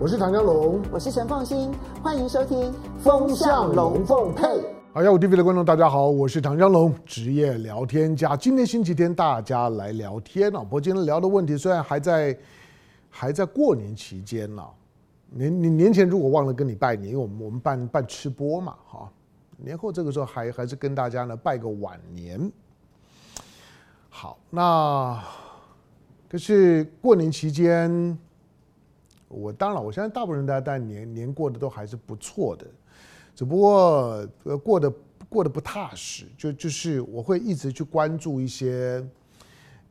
我是唐江龙，我是陈凤新，欢迎收听《风向龙凤配》。好，幺五 TV 的观众大家好，我是唐江龙，职业聊天家。今天星期天，大家来聊天啊。不过今天聊的问题虽然还在还在过年期间呢，年年年前如果忘了跟你拜年，因为我们我们办办吃播嘛，哈，年后这个时候还还是跟大家呢拜个晚年。好，那可是过年期间。我当然，我相信大部分人大家年年过得都还是不错的，只不过呃过得过得不踏实，就就是我会一直去关注一些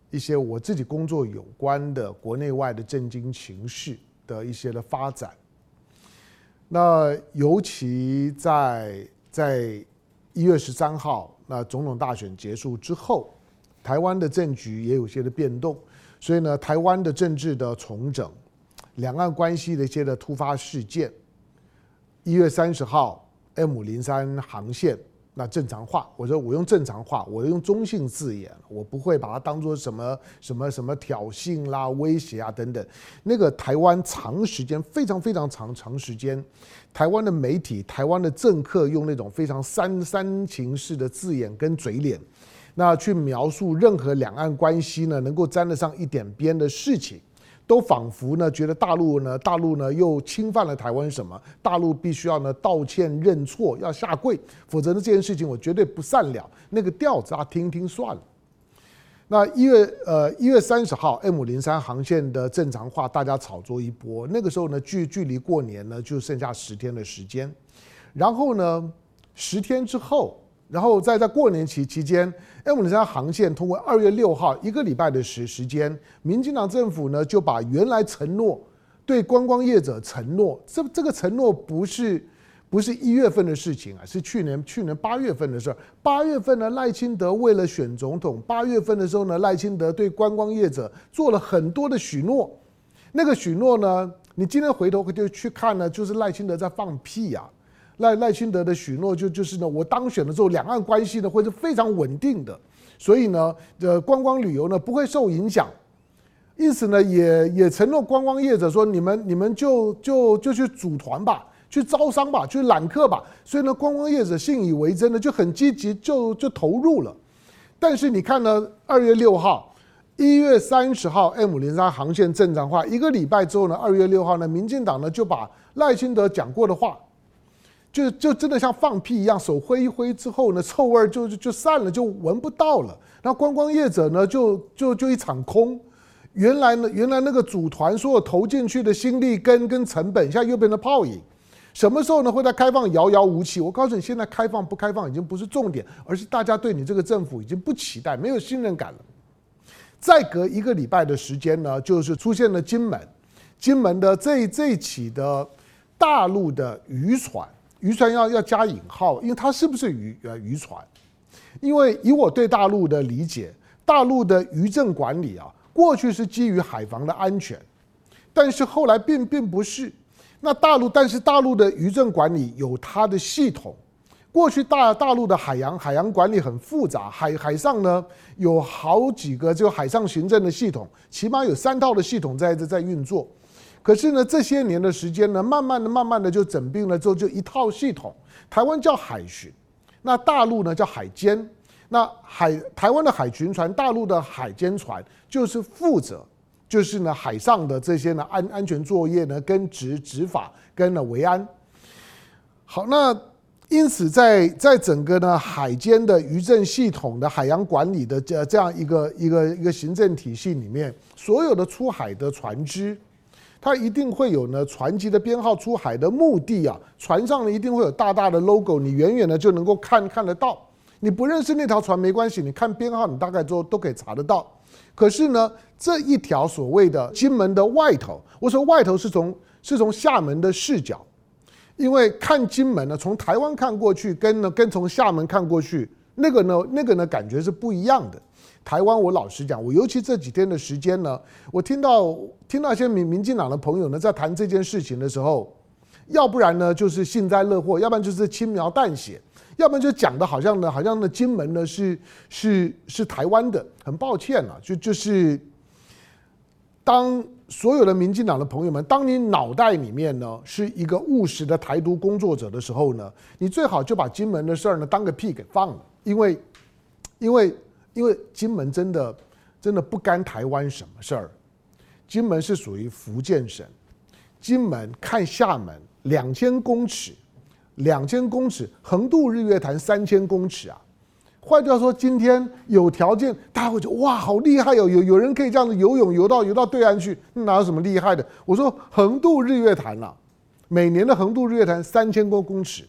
一些我自己工作有关的国内外的政经情势的一些的发展。那尤其在在一月十三号那总统大选结束之后，台湾的政局也有些的变动，所以呢，台湾的政治的重整。两岸关系的一些的突发事件，一月三十号，M 零三航线那正常化，我说我用正常化，我用中性字眼，我不会把它当做什么什么什么挑衅啦、威胁啊等等。那个台湾长时间非常非常长长时间，台湾的媒体、台湾的政客用那种非常煽煽情式的字眼跟嘴脸，那去描述任何两岸关系呢能够沾得上一点边的事情。都仿佛呢觉得大陆呢，大陆呢又侵犯了台湾什么？大陆必须要呢道歉认错，要下跪，否则呢这件事情我绝对不善了。那个调子啊，听听算了。那一月呃一月三十号，M 零三航线的正常化，大家炒作一波。那个时候呢，距距离过年呢就剩下十天的时间。然后呢，十天之后。然后在在过年期期间，M 零三航线通过二月六号一个礼拜的时时间，民进党政府呢就把原来承诺对观光业者承诺，这这个承诺不是不是一月份的事情啊，是去年去年八月份的事儿。八月份呢，赖清德为了选总统，八月份的时候呢，赖清德对观光业者做了很多的许诺，那个许诺呢，你今天回头就去看呢，就是赖清德在放屁呀、啊。赖赖清德的许诺就就是呢，我当选了之后，两岸关系呢会是非常稳定的，所以呢，呃，观光旅游呢不会受影响，因此呢，也也承诺观光业者说，你们你们就就就去组团吧，去招商吧，去揽客吧，所以呢，观光业者信以为真的就很积极，就就投入了。但是你看呢，二月六号、一月三十号，M 零三航线正常化一个礼拜之后呢，二月六号呢，民进党呢就把赖清德讲过的话。就就真的像放屁一样，手挥一挥之后呢，臭味就就就散了，就闻不到了。那观光业者呢，就就就一场空。原来呢，原来那个组团所有投进去的心力跟跟成本，现在又变成泡影。什么时候呢？会在开放遥遥无期。我告诉你，现在开放不开放已经不是重点，而是大家对你这个政府已经不期待，没有信任感了。再隔一个礼拜的时间呢，就是出现了金门，金门的这这起的大陆的渔船。渔船要要加引号，因为它是不是渔呃渔船？因为以我对大陆的理解，大陆的渔政管理啊，过去是基于海防的安全，但是后来并并不是。那大陆，但是大陆的渔政管理有它的系统。过去大大陆的海洋海洋管理很复杂，海海上呢有好几个就海上行政的系统，起码有三套的系统在在在运作。可是呢，这些年的时间呢，慢慢的、慢慢的就整并了之后，就一套系统。台湾叫海巡，那大陆呢叫海监。那海台湾的海巡船，大陆的海监船，就是负责，就是呢海上的这些呢安安全作业呢，跟执执法跟呢维安。好，那因此在在整个呢海监的渔政系统的海洋管理的这这样一个一个一个行政体系里面，所有的出海的船只。它一定会有呢，船籍的编号、出海的目的啊，船上呢一定会有大大的 logo，你远远的就能够看看得到。你不认识那条船没关系，你看编号，你大概都都可以查得到。可是呢，这一条所谓的金门的外头，我说外头是从是从厦门的视角，因为看金门呢，从台湾看过去，跟呢跟从厦门看过去，那个呢那个呢感觉是不一样的。台湾，我老实讲，我尤其这几天的时间呢，我听到听到一些民民进党的朋友呢在谈这件事情的时候，要不然呢就是幸灾乐祸，要不然就是轻描淡写，要不然就讲的好像呢，好像呢金门呢是是是台湾的。很抱歉啊，就就是当所有的民进党的朋友们，当你脑袋里面呢是一个务实的台独工作者的时候呢，你最好就把金门的事儿呢当个屁给放了，因为，因为，因为金门真的真的不干台湾什么事儿，金门是属于福建省，金门看厦门两千公尺，两千公尺横渡日月潭三千公尺啊。换句话说，今天有条件，大家会觉得哇，好厉害哦！有有人可以这样子游泳游到游到对岸去，哪有什么厉害的？我说横渡日月潭啊，每年的横渡日月潭三千多公尺，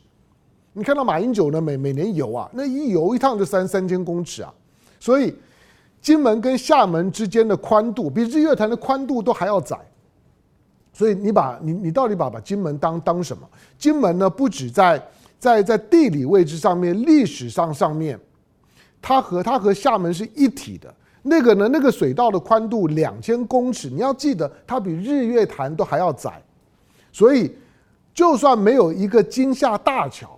你看到马英九呢，每每年游啊，那一游一趟就三三千公尺啊。所以金门跟厦门之间的宽度比日月潭的宽度都还要窄。所以你把你你到底把把金门当当什么？金门呢，不止在在在地理位置上面，历史上上面。它和它和厦门是一体的，那个呢，那个水道的宽度两千公尺，你要记得，它比日月潭都还要窄，所以就算没有一个金厦大桥，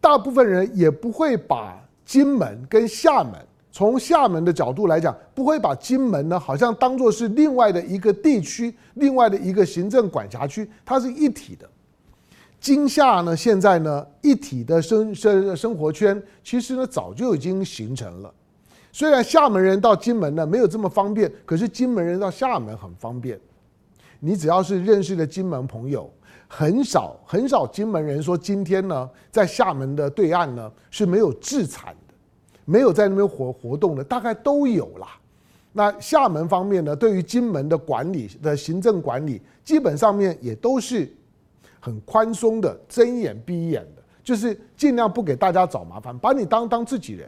大部分人也不会把金门跟厦门，从厦门的角度来讲，不会把金门呢好像当做是另外的一个地区，另外的一个行政管辖区，它是一体的。金厦呢，现在呢，一体的生生生活圈，其实呢早就已经形成了。虽然厦门人到金门呢没有这么方便，可是金门人到厦门很方便。你只要是认识的金门朋友，很少很少金门人说今天呢在厦门的对岸呢是没有置产，没有在那边活活动的，大概都有啦。那厦门方面呢，对于金门的管理的行政管理，基本上面也都是。很宽松的，睁眼闭眼的，就是尽量不给大家找麻烦，把你当当自己人。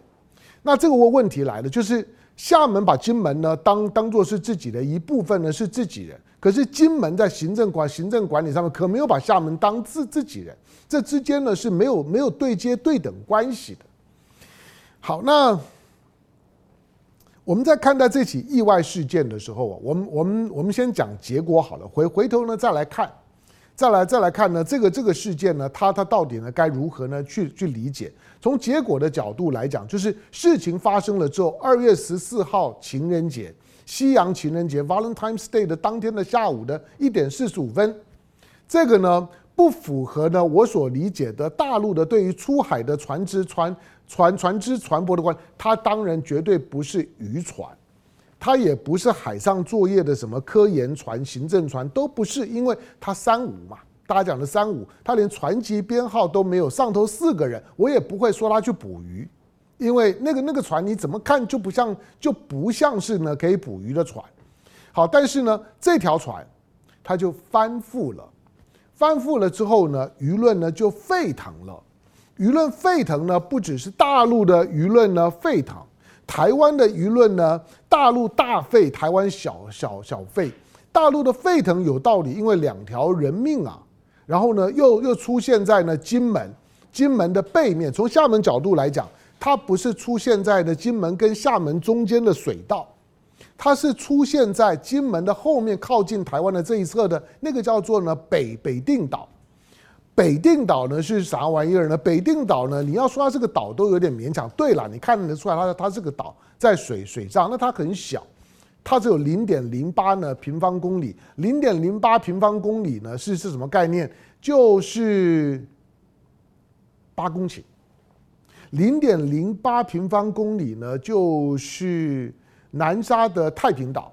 那这个问问题来了，就是厦门把金门呢当当做是自己的一部分呢，是自己人。可是金门在行政管行政管理上面可没有把厦门当自自己人，这之间呢是没有没有对接对等关系的。好，那我们在看待这起意外事件的时候啊，我们我们我们先讲结果好了，回回头呢再来看。再来再来看呢，这个这个事件呢，它它到底呢该如何呢去去理解？从结果的角度来讲，就是事情发生了之后，二月十四号情人节，西洋情人节 （Valentine's Day） 的当天的下午的一点四十五分，这个呢不符合呢我所理解的大陆的对于出海的船只船船船只船舶的关，它当然绝对不是渔船。它也不是海上作业的什么科研船、行政船都不是，因为它三无嘛，大家讲的三无，它连船籍编号都没有，上头四个人，我也不会说他去捕鱼，因为那个那个船你怎么看就不像就不像是呢可以捕鱼的船。好，但是呢这条船它就翻覆了，翻覆了之后呢舆论呢就沸腾了，舆论沸腾呢不只是大陆的舆论呢沸腾。台湾的舆论呢，大陆大沸，台湾小小小沸。大陆的沸腾有道理，因为两条人命啊。然后呢，又又出现在呢金门，金门的背面。从厦门角度来讲，它不是出现在呢金门跟厦门中间的水道，它是出现在金门的后面，靠近台湾的这一侧的那个叫做呢北北定岛。北定岛呢是啥玩意儿呢？北定岛呢，你要说它是个岛都有点勉强。对了，你看得出来它它是个岛，在水水上，那它很小，它只有零点零八呢平方公里。零点零八平方公里呢是是什么概念？就是八公顷。零点零八平方公里呢就是南沙的太平岛，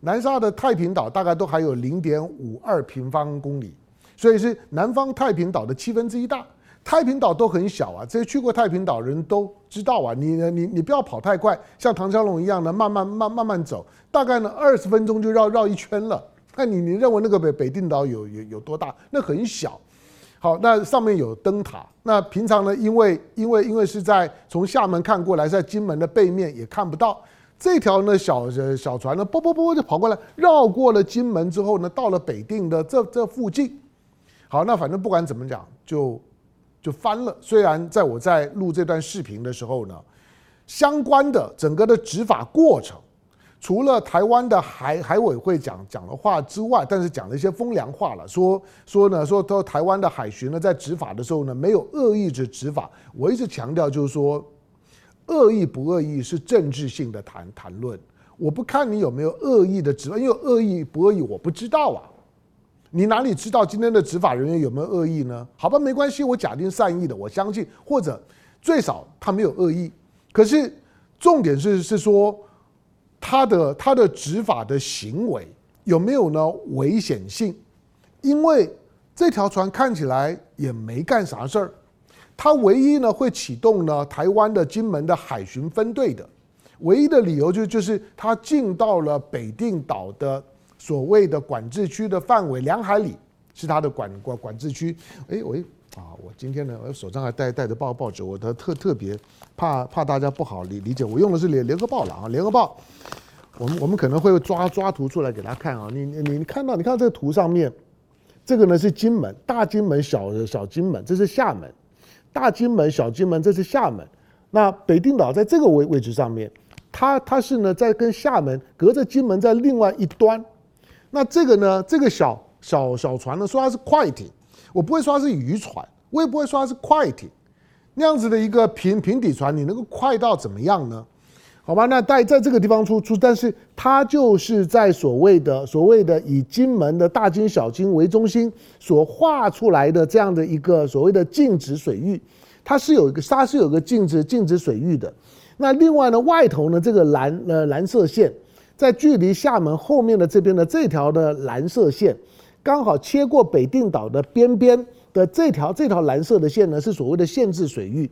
南沙的太平岛大概都还有零点五二平方公里。所以是南方太平岛的七分之一大，太平岛都很小啊，这些去过太平岛人都知道啊。你你你不要跑太快，像唐小龙一样的慢慢慢慢慢走，大概呢二十分钟就绕绕一圈了。那你你认为那个北北定岛有有有多大？那很小。好，那上面有灯塔。那平常呢，因为因为因为是在从厦门看过来，在金门的背面也看不到这条呢小小船呢，啵啵啵就跑过来，绕过了金门之后呢，到了北定的这这附近。好，那反正不管怎么讲，就就翻了。虽然在我在录这段视频的时候呢，相关的整个的执法过程，除了台湾的海海委会讲讲的话之外，但是讲了一些风凉话了，说说呢，说说台湾的海巡呢在执法的时候呢，没有恶意之执法。我一直强调就是说，恶意不恶意是政治性的谈谈论。我不看你有没有恶意的执法，因为恶意不恶意我不知道啊。你哪里知道今天的执法人员有没有恶意呢？好吧，没关系，我假定善意的，我相信，或者最少他没有恶意。可是重点是是说他的他的执法的行为有没有呢危险性？因为这条船看起来也没干啥事儿，他唯一呢会启动呢台湾的金门的海巡分队的唯一的理由就就是他进到了北定岛的。所谓的管制区的范围两海里是它的管管管制区。哎，喂，啊，我今天呢，我手上还带带着报报纸，我的特特别怕怕大家不好理理解，我用的是联联合报了啊，联合报。我们我们可能会抓抓图出来给大家看啊，你你你看到你看这个图上面，这个呢是金门，大金门，小小金门，这是厦门，大金门，小金门，这是厦门。那北定岛在这个位位置上面，它它是呢在跟厦门隔着金门在另外一端。那这个呢？这个小小小船呢，说它是快艇，我不会说它是渔船，我也不会说它是快艇。那样子的一个平平底船，你能够快到怎么样呢？好吧，那在在这个地方出出，但是它就是在所谓的所谓的以金门的大金小金为中心所画出来的这样的一个所谓的禁止水域，它是有一个它是有个禁止禁止水域的。那另外呢，外头呢这个蓝呃蓝色线。在距离厦门后面的这边的这条的蓝色线，刚好切过北定岛的边边的这条这条蓝色的线呢，是所谓的限制水域。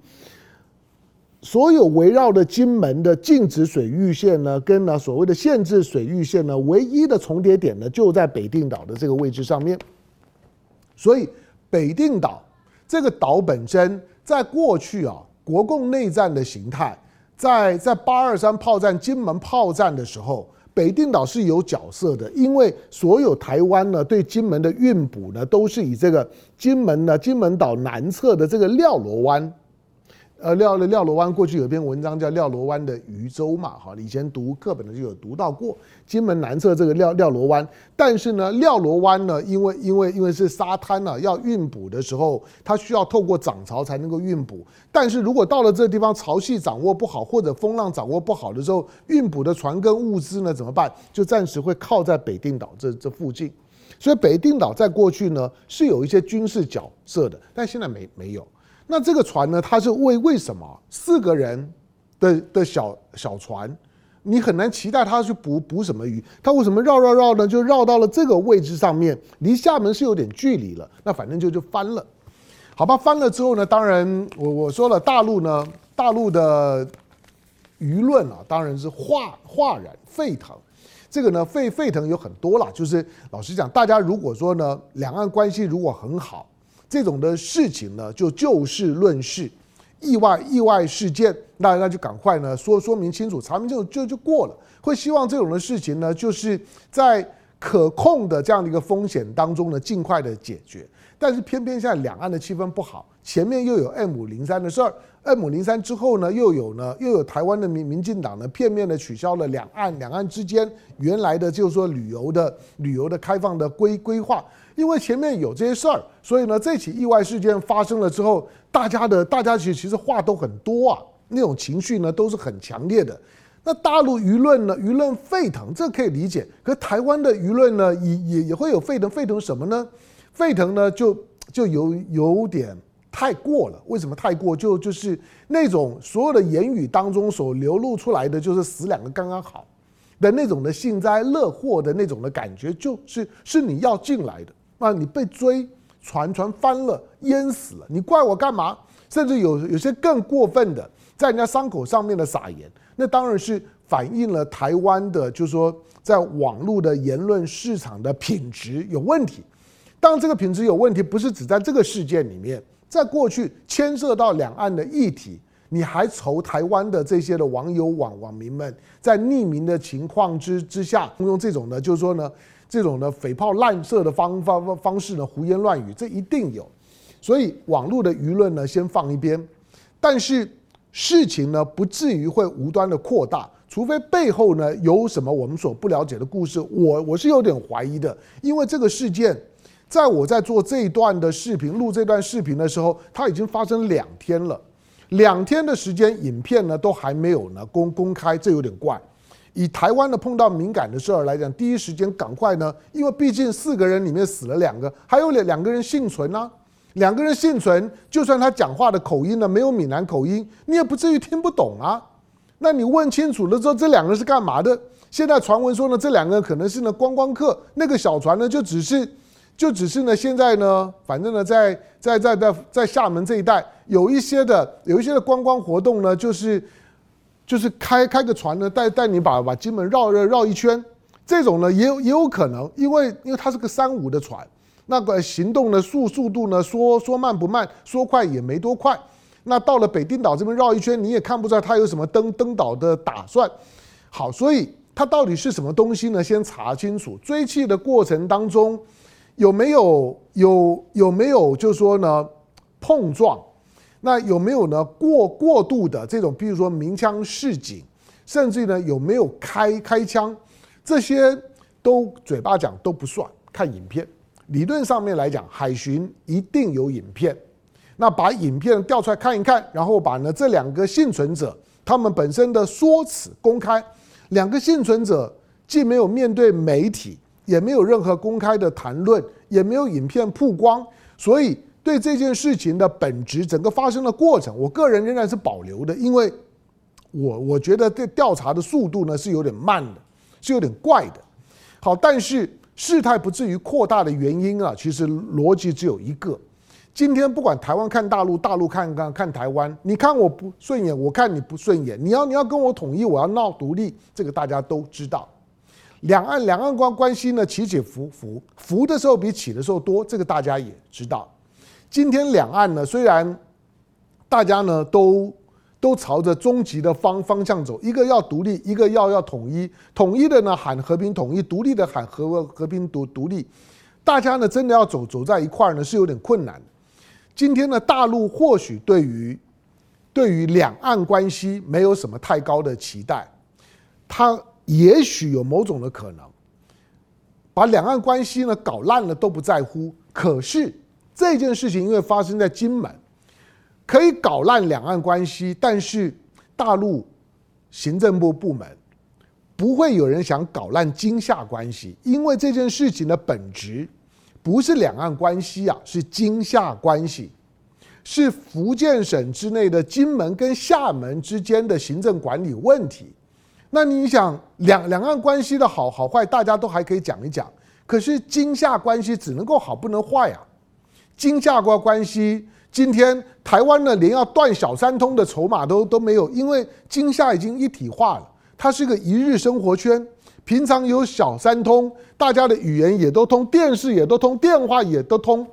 所有围绕的金门的禁止水域线呢，跟呢所谓的限制水域线呢，唯一的重叠点呢，就在北定岛的这个位置上面。所以北定岛这个岛本身，在过去啊，国共内战的形态，在在八二三炮战、金门炮战的时候。北定岛是有角色的，因为所有台湾呢对金门的运补呢，都是以这个金门呢金门岛南侧的这个廖罗湾。呃，廖廖罗湾过去有篇文章叫《廖罗湾的渔舟》嘛，哈，以前读课本的就有读到过金门南侧这个廖廖罗湾。但是呢，廖罗湾呢，因为因为因为是沙滩呢，要运补的时候，它需要透过涨潮才能够运补。但是如果到了这个地方潮汐掌握不好，或者风浪掌握不好的时候，运补的船跟物资呢怎么办？就暂时会靠在北定岛这这附近。所以北定岛在过去呢是有一些军事角色的，但现在没没有。那这个船呢？它是为为什么四个人的的小小船，你很难期待它去捕捕什么鱼？它为什么绕绕绕呢？就绕到了这个位置上面，离厦门是有点距离了。那反正就就翻了，好吧？翻了之后呢，当然我我说了，大陆呢，大陆的舆论啊，当然是哗哗然沸腾。这个呢，沸沸腾有很多啦，就是老实讲，大家如果说呢，两岸关系如果很好。这种的事情呢，就就事论事，意外意外事件，那那就赶快呢说说明清楚，查明清楚就就过了。会希望这种的事情呢，就是在可控的这样的一个风险当中呢，尽快的解决。但是偏偏现在两岸的气氛不好，前面又有 M 五零三的事儿，M 五零三之后呢，又有呢又有台湾的民民进党呢片面的取消了两岸两岸之间原来的就是说旅游的旅游的开放的规规划。因为前面有这些事儿，所以呢，这起意外事件发生了之后，大家的大家其实其实话都很多啊，那种情绪呢都是很强烈的。那大陆舆论呢，舆论沸腾，这可以理解。可台湾的舆论呢，也也也会有沸腾，沸腾什么呢？沸腾呢，就就有有点太过了。为什么太过？就就是那种所有的言语当中所流露出来的，就是死两个刚刚好的那种的幸灾乐祸的那种的感觉，就是是你要进来的。那你被追，船船翻了，淹死了，你怪我干嘛？甚至有有些更过分的，在人家伤口上面的撒盐，那当然是反映了台湾的，就是说在网络的言论市场的品质有问题。当，这个品质有问题，不是只在这个事件里面，在过去牵涉到两岸的议题，你还愁台湾的这些的网友网网民们在匿名的情况之之下，用这种呢，就是说呢。这种呢匪炮滥射的方方方式呢，胡言乱语，这一定有。所以网络的舆论呢，先放一边。但是事情呢，不至于会无端的扩大，除非背后呢有什么我们所不了解的故事。我我是有点怀疑的，因为这个事件，在我在做这一段的视频，录这段视频的时候，它已经发生两天了，两天的时间，影片呢都还没有呢公公开，这有点怪。以台湾的碰到敏感的事儿来讲，第一时间赶快呢，因为毕竟四个人里面死了两个，还有两两个人幸存啊，两个人幸存，就算他讲话的口音呢没有闽南口音，你也不至于听不懂啊。那你问清楚了之后，这两个人是干嘛的？现在传闻说呢，这两个人可能是呢观光客，那个小船呢就只是，就只是呢现在呢，反正呢在在在在在厦门这一带有一些的有一些的观光活动呢，就是。就是开开个船呢，带带你把把金门绕绕绕一圈，这种呢也有也有可能，因为因为它是个三五的船，那个行动的速速度呢说说慢不慢，说快也没多快。那到了北丁岛这边绕一圈，你也看不出来它有什么登登岛的打算。好，所以它到底是什么东西呢？先查清楚。追气的过程当中有没有有有没有就是说呢碰撞？那有没有呢？过过度的这种，比如说鸣枪示警，甚至呢有没有开开枪，这些都嘴巴讲都不算，看影片。理论上面来讲，海巡一定有影片。那把影片调出来看一看，然后把呢这两个幸存者他们本身的说辞公开。两个幸存者既没有面对媒体，也没有任何公开的谈论，也没有影片曝光，所以。对这件事情的本质，整个发生的过程，我个人仍然是保留的，因为我我觉得这调查的速度呢是有点慢的，是有点怪的。好，但是事态不至于扩大的原因啊，其实逻辑只有一个：今天不管台湾看大陆，大陆看看看台湾，你看我不顺眼，我看你不顺眼，你要你要跟我统一，我要闹独立，这个大家都知道。两岸两岸关关系呢起起伏伏，伏的时候比起的时候多，这个大家也知道。今天两岸呢，虽然大家呢都都朝着终极的方方向走，一个要独立，一个要要统一。统一的呢喊和平统一，独立的喊和和平独独立。大家呢真的要走走在一块儿呢是有点困难。今天呢大陆或许对于对于两岸关系没有什么太高的期待，他也许有某种的可能，把两岸关系呢搞烂了都不在乎。可是。这件事情因为发生在金门，可以搞烂两岸关系，但是大陆行政部部门不会有人想搞烂金厦关系，因为这件事情的本质不是两岸关系啊，是金厦关系，是福建省之内的金门跟厦门之间的行政管理问题。那你想两两岸关系的好好坏，大家都还可以讲一讲，可是金厦关系只能够好不能坏啊。金厦关关系，今天台湾呢，连要断小三通的筹码都都没有，因为金厦已经一体化了，它是个一日生活圈，平常有小三通，大家的语言也都通，电视也都通，电话也都通。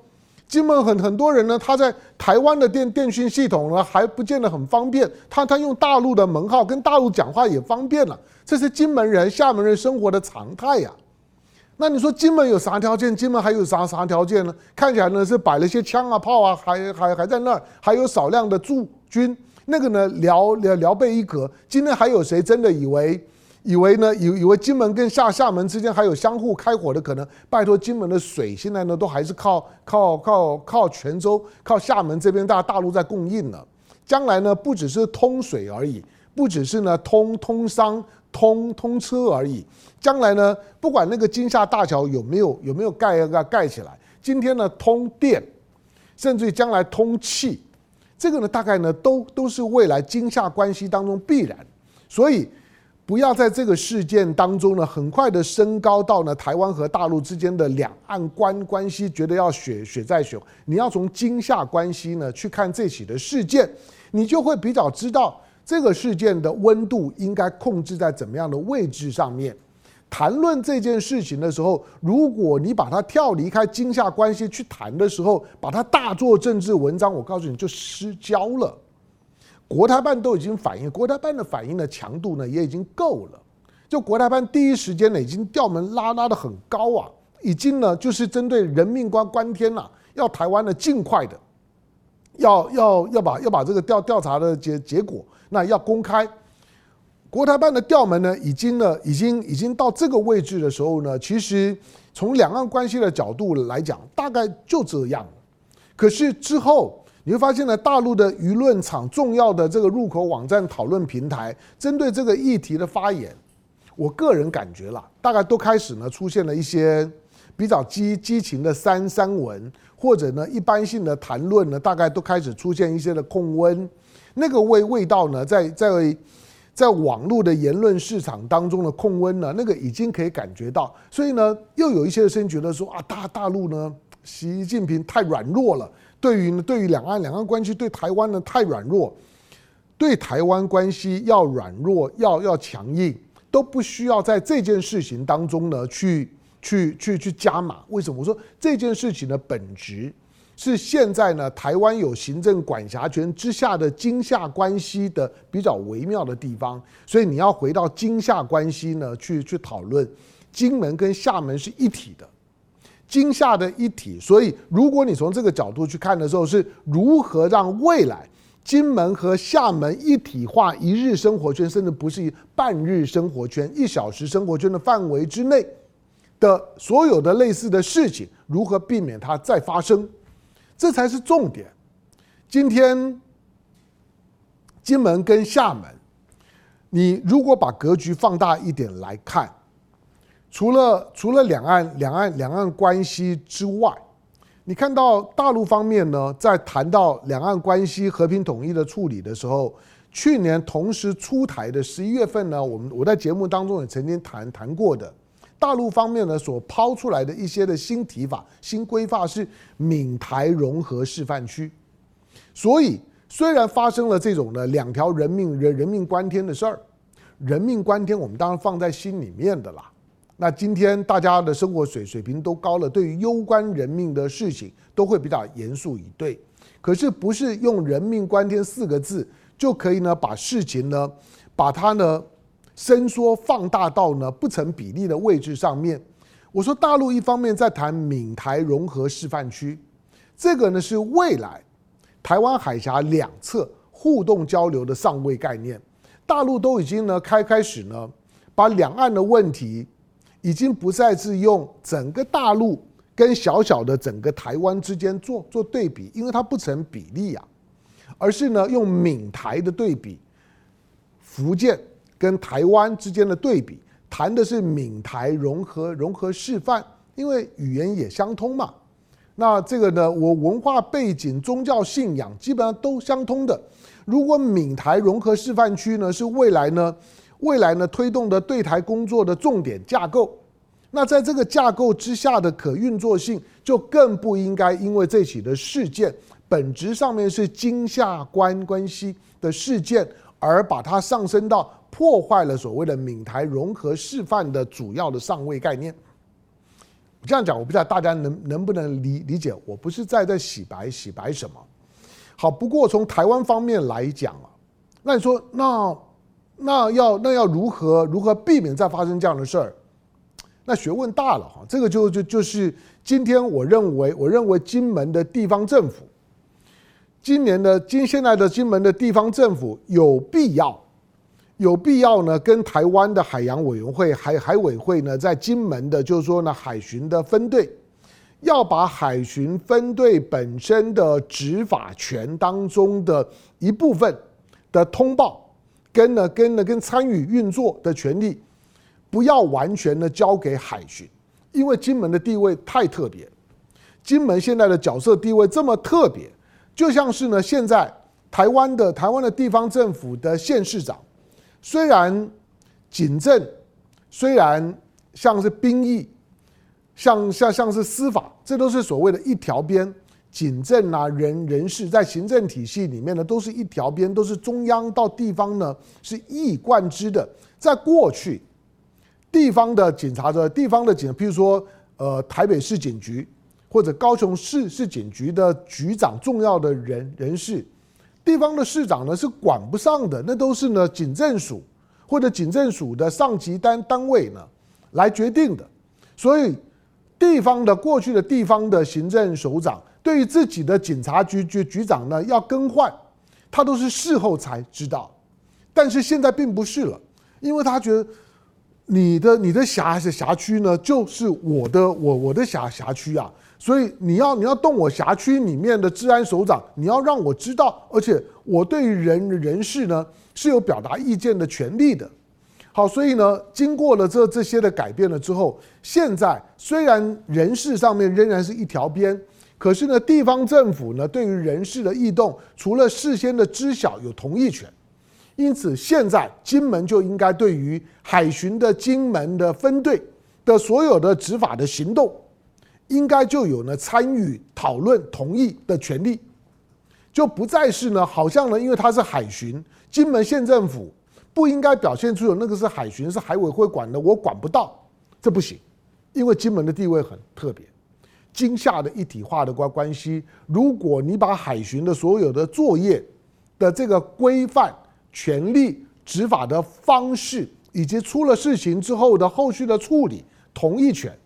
金门很很多人呢，他在台湾的电电讯系统呢还不见得很方便，他他用大陆的门号跟大陆讲话也方便了，这是金门人、厦门人生活的常态呀。那你说金门有啥条件？金门还有啥啥条件呢？看起来呢是摆了些枪啊炮啊，还还还在那儿，还有少量的驻军。那个呢辽辽辽备一格。今天还有谁真的以为以为呢以以为金门跟厦厦门之间还有相互开火的可能？拜托，金门的水现在呢都还是靠靠靠靠泉州靠厦门这边大大陆在供应呢。将来呢不只是通水而已，不只是呢通通商。通通车而已，将来呢，不管那个金厦大桥有没有有没有盖盖盖起来，今天呢通电，甚至于将来通气，这个呢大概呢都都是未来金厦关系当中必然，所以不要在这个事件当中呢很快的升高到呢台湾和大陆之间的两岸关关系，觉得要血血债血，你要从金夏关系呢去看这起的事件，你就会比较知道。这个事件的温度应该控制在怎么样的位置上面？谈论这件事情的时候，如果你把它跳离开金夏关系去谈的时候，把它大做政治文章，我告诉你就失焦了。国台办都已经反应，国台办的反应的强度呢也已经够了。就国台办第一时间呢已经调门拉拉的很高啊，已经呢就是针对人命关关天了，要台湾呢尽快的，要要要把要把这个调调查的结结果。那要公开，国台办的调门呢，已经呢，已经已经到这个位置的时候呢，其实从两岸关系的角度来讲，大概就这样。可是之后你会发现呢，大陆的舆论场、重要的这个入口网站讨论平台，针对这个议题的发言，我个人感觉啦，大概都开始呢出现了一些比较激激情的三三文，或者呢一般性的谈论呢，大概都开始出现一些的控温，那个味味道呢，在在在网络的言论市场当中的控温呢，那个已经可以感觉到，所以呢，又有一些人觉得说啊，大大陆呢，习近平太软弱了，对于对于两岸两岸关系对台湾呢太软弱，对台湾关系要软弱要要强硬。都不需要在这件事情当中呢去去去去加码。为什么？我说这件事情的本质是现在呢台湾有行政管辖权之下的金厦关系的比较微妙的地方，所以你要回到金厦关系呢去去讨论。金门跟厦门是一体的，金厦的一体。所以如果你从这个角度去看的时候，是如何让未来。金门和厦门一体化，一日生活圈，甚至不是半日生活圈、一小时生活圈的范围之内的所有的类似的事情，如何避免它再发生？这才是重点。今天金门跟厦门，你如果把格局放大一点来看，除了除了两岸两岸两岸关系之外。你看到大陆方面呢，在谈到两岸关系和平统一的处理的时候，去年同时出台的十一月份呢，我们我在节目当中也曾经谈谈过的，大陆方面呢所抛出来的一些的新提法、新规划是闽台融合示范区。所以虽然发生了这种呢两条人命人人命关天的事儿，人命关天，我们当然放在心里面的啦。那今天大家的生活水水平都高了，对于攸关人命的事情都会比较严肃以对。可是不是用“人命关天”四个字就可以呢把事情呢把它呢伸缩放大到呢不成比例的位置上面。我说大陆一方面在谈闽台融合示范区，这个呢是未来台湾海峡两侧互动交流的上位概念。大陆都已经呢开开始呢把两岸的问题。已经不再是用整个大陆跟小小的整个台湾之间做做对比，因为它不成比例啊，而是呢用闽台的对比，福建跟台湾之间的对比，谈的是闽台融合融合示范，因为语言也相通嘛。那这个呢，我文化背景、宗教信仰基本上都相通的。如果闽台融合示范区呢是未来呢？未来呢，推动的对台工作的重点架构，那在这个架构之下的可运作性，就更不应该因为这起的事件本质上面是金厦关关系的事件，而把它上升到破坏了所谓的闽台融合示范的主要的上位概念。这样讲，我不知道大家能能不能理理解，我不是在在洗白洗白什么。好，不过从台湾方面来讲啊，那你说那。那要那要如何如何避免再发生这样的事儿？那学问大了哈，这个就就就是今天我认为我认为金门的地方政府，今年的今现在的金门的地方政府有必要有必要呢，跟台湾的海洋委员会海海委会呢，在金门的就是说呢海巡的分队，要把海巡分队本身的执法权当中的一部分的通报。跟呢，跟呢，跟参与运作的权利，不要完全的交给海巡，因为金门的地位太特别，金门现在的角色地位这么特别，就像是呢，现在台湾的台湾的地方政府的县市长，虽然警政，虽然像是兵役，像像像是司法，这都是所谓的一条边。警政啊，人人事在行政体系里面呢，都是一条边，都是中央到地方呢是一以贯之的。在过去，地方的警察的地方的警，譬如说呃台北市警局或者高雄市市警局的局长，重要的人人事，地方的市长呢是管不上的，那都是呢警政署或者警政署的上级单单位呢来决定的。所以地方的过去的地方的行政首长。对于自己的警察局局局长呢，要更换，他都是事后才知道。但是现在并不是了，因为他觉得你的你的辖辖区呢，就是我的我我的辖辖区啊，所以你要你要动我辖区里面的治安首长，你要让我知道，而且我对人人事呢是有表达意见的权利的。好，所以呢，经过了这这些的改变了之后，现在虽然人事上面仍然是一条边，可是呢，地方政府呢对于人事的异动，除了事先的知晓有同意权，因此现在金门就应该对于海巡的金门的分队的所有的执法的行动，应该就有呢参与讨论同意的权利，就不再是呢好像呢因为他是海巡，金门县政府。不应该表现出有那个是海巡，是海委会管的，我管不到，这不行，因为金门的地位很特别，金厦的一体化的关关系。如果你把海巡的所有的作业的这个规范、权利、执法的方式，以及出了事情之后的后续的处理、同意权，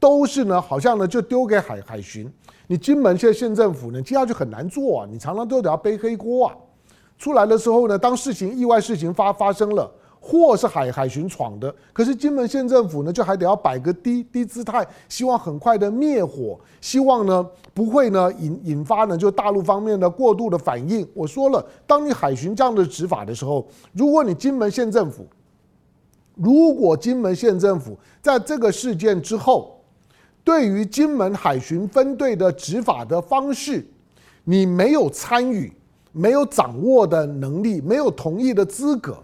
都是呢，好像呢就丢给海海巡，你金门县县政府呢接下去很难做啊，你常常都得要背黑锅啊。出来的时候呢，当事情意外事情发发生了，货是海海巡闯的，可是金门县政府呢，就还得要摆个低低姿态，希望很快的灭火，希望呢不会呢引引发呢就大陆方面的过度的反应。我说了，当你海巡这样的执法的时候，如果你金门县政府，如果金门县政府在这个事件之后，对于金门海巡分队的执法的方式，你没有参与。没有掌握的能力，没有同意的资格，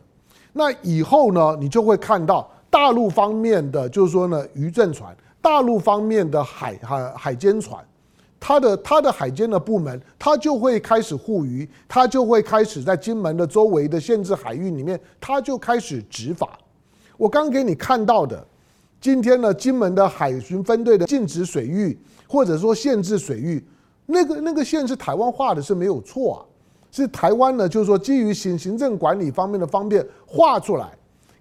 那以后呢，你就会看到大陆方面的，就是说呢，渔政船，大陆方面的海海海监船，它的它的海监的部门，它就会开始护渔，它就会开始在金门的周围的限制海域里面，它就开始执法。我刚给你看到的，今天呢，金门的海巡分队的禁止水域，或者说限制水域，那个那个线是台湾画的，是没有错啊。是台湾呢，就是说基于行行政管理方面的方便画出来，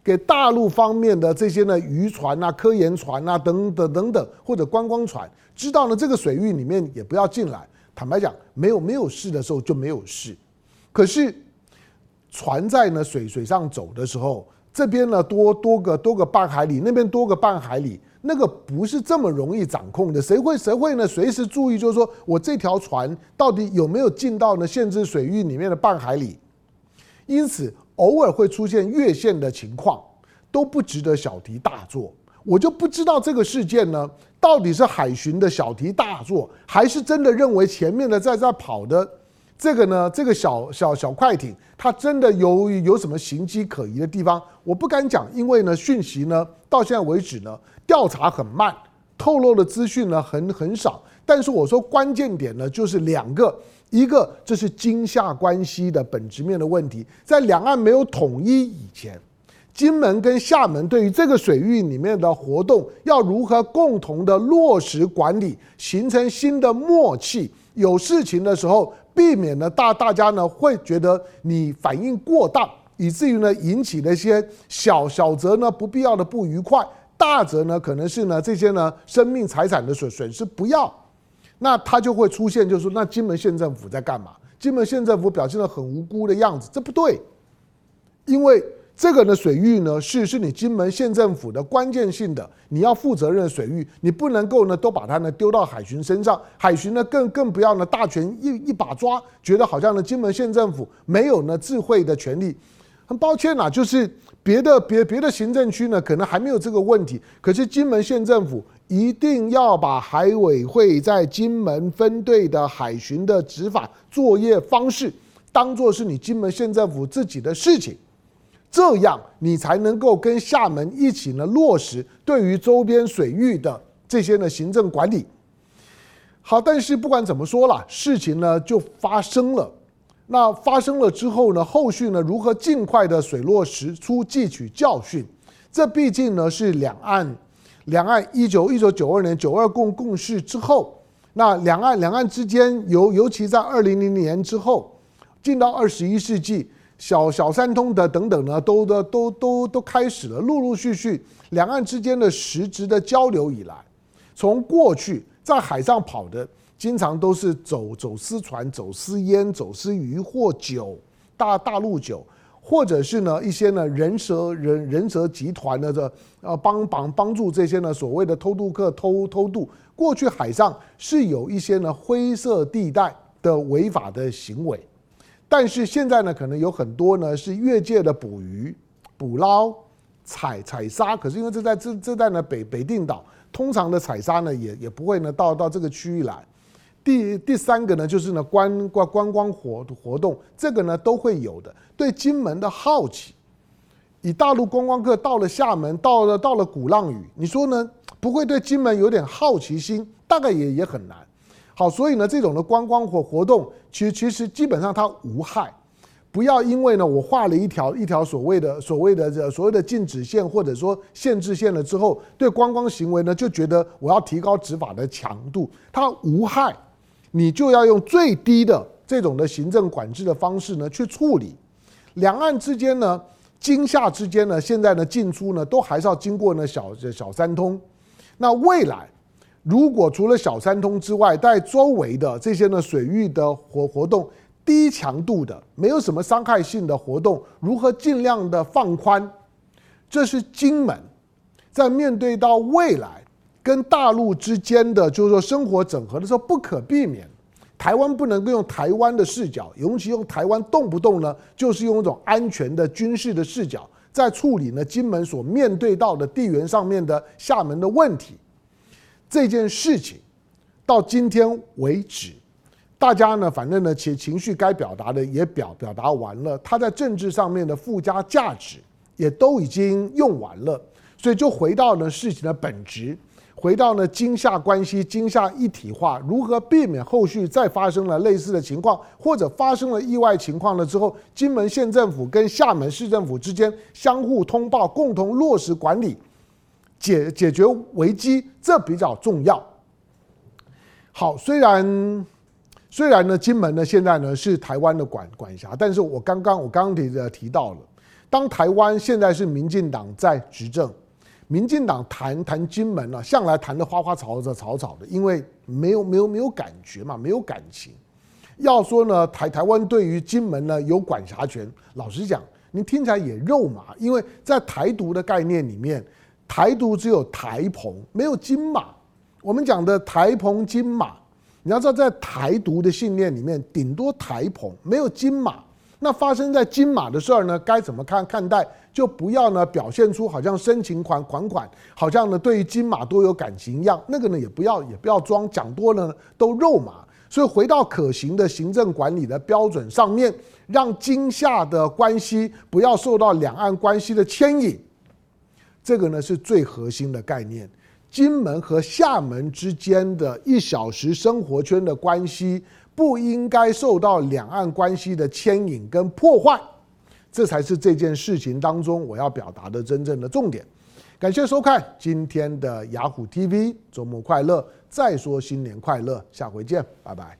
给大陆方面的这些呢渔船啊、科研船啊等等等等，或者观光船，知道呢这个水域里面也不要进来。坦白讲，没有没有事的时候就没有事。可是船在呢水水上走的时候，这边呢多多个多个半海里，那边多个半海里。那个不是这么容易掌控的，谁会谁会呢？随时注意，就是说我这条船到底有没有进到呢限制水域里面的半海里？因此，偶尔会出现越线的情况，都不值得小题大做。我就不知道这个事件呢，到底是海巡的小题大做，还是真的认为前面的在在跑的这个呢？这个小小小快艇，它真的有有什么行迹可疑的地方？我不敢讲，因为呢，讯息呢，到现在为止呢。调查很慢，透露的资讯呢很很少。但是我说关键点呢就是两个，一个这是金厦关系的本质面的问题，在两岸没有统一以前，金门跟厦门对于这个水域里面的活动要如何共同的落实管理，形成新的默契，有事情的时候避免呢大大家呢会觉得你反应过当，以至于呢引起了一些小小则呢不必要的不愉快。大则呢，可能是呢这些呢生命财产的损损失不要，那他就会出现，就是说那金门县政府在干嘛？金门县政府表现得很无辜的样子，这不对，因为这个呢水域呢是是你金门县政府的关键性的，你要负责任的水域，你不能够呢都把它呢丢到海巡身上，海巡呢更更不要呢大权一一把抓，觉得好像呢金门县政府没有呢智慧的权利。很抱歉啊，就是。别的别别的行政区呢，可能还没有这个问题。可是金门县政府一定要把海委会在金门分队的海巡的执法作业方式，当做是你金门县政府自己的事情，这样你才能够跟厦门一起呢落实对于周边水域的这些呢行政管理。好，但是不管怎么说啦，事情呢就发生了。那发生了之后呢？后续呢？如何尽快的水落石出，汲取教训？这毕竟呢是两岸，两岸一九一九九二年九二共共识之后，那两岸两岸之间尤尤其在二零零零年之后，进到二十一世纪，小小三通的等等呢，都都都都都开始了，陆陆续续两岸之间的实质的交流以来，从过去在海上跑的。经常都是走走私船、走私烟、走私鱼或酒、大大陆酒，或者是呢一些呢人蛇人人蛇集团的这呃帮帮帮助这些呢所谓的偷渡客偷偷渡。过去海上是有一些呢灰色地带的违法的行为，但是现在呢可能有很多呢是越界的捕鱼、捕捞、采采沙，可是因为这在这这在呢北北定岛，通常的采砂呢也也不会呢到到这个区域来。第第三个呢就是呢观观观光活活动，这个呢都会有的。对金门的好奇，以大陆观光客到了厦门，到了到了鼓浪屿，你说呢不会对金门有点好奇心？大概也也很难。好，所以呢这种的观光活活动，其实其实基本上它无害。不要因为呢，我画了一条一条所谓的所谓的这所谓的禁止线或者说限制线了之后，对观光行为呢就觉得我要提高执法的强度，它无害，你就要用最低的这种的行政管制的方式呢去处理。两岸之间呢，金厦之间呢，现在呢进出呢都还是要经过呢小小三通。那未来如果除了小三通之外，在周围的这些呢水域的活活动。低强度的、没有什么伤害性的活动，如何尽量的放宽？这是金门在面对到未来跟大陆之间的，就是说生活整合的时候不可避免。台湾不能够用台湾的视角，尤其用台湾动不动呢，就是用一种安全的军事的视角，在处理呢金门所面对到的地缘上面的厦门的问题。这件事情到今天为止。大家呢，反正呢，其情绪该表达的也表表达完了，他在政治上面的附加价值也都已经用完了，所以就回到呢事情的本质，回到呢金厦关系、金厦一体化，如何避免后续再发生了类似的情况，或者发生了意外情况了之后，金门县政府跟厦门市政府之间相互通报，共同落实管理，解解决危机，这比较重要。好，虽然。虽然呢，金门呢现在呢是台湾的管管辖，但是我刚刚我刚刚提的提到了，当台湾现在是民进党在执政，民进党谈谈金门呢，向来谈的花花草草草草的，因为没有没有没有感觉嘛，没有感情。要说呢，台台湾对于金门呢有管辖权，老实讲，你听起来也肉麻，因为在台独的概念里面，台独只有台澎，没有金马。我们讲的台澎金马。你要知道，在台独的信念里面，顶多台澎没有金马。那发生在金马的事儿呢，该怎么看看待？就不要呢表现出好像深情款款款，好像呢对于金马多有感情一样。那个呢也不要也不要装，讲多了呢都肉麻。所以回到可行的行政管理的标准上面，让金厦的关系不要受到两岸关系的牵引，这个呢是最核心的概念。金门和厦门之间的一小时生活圈的关系，不应该受到两岸关系的牵引跟破坏，这才是这件事情当中我要表达的真正的重点。感谢收看今天的雅虎 TV，周末快乐！再说新年快乐，下回见，拜拜。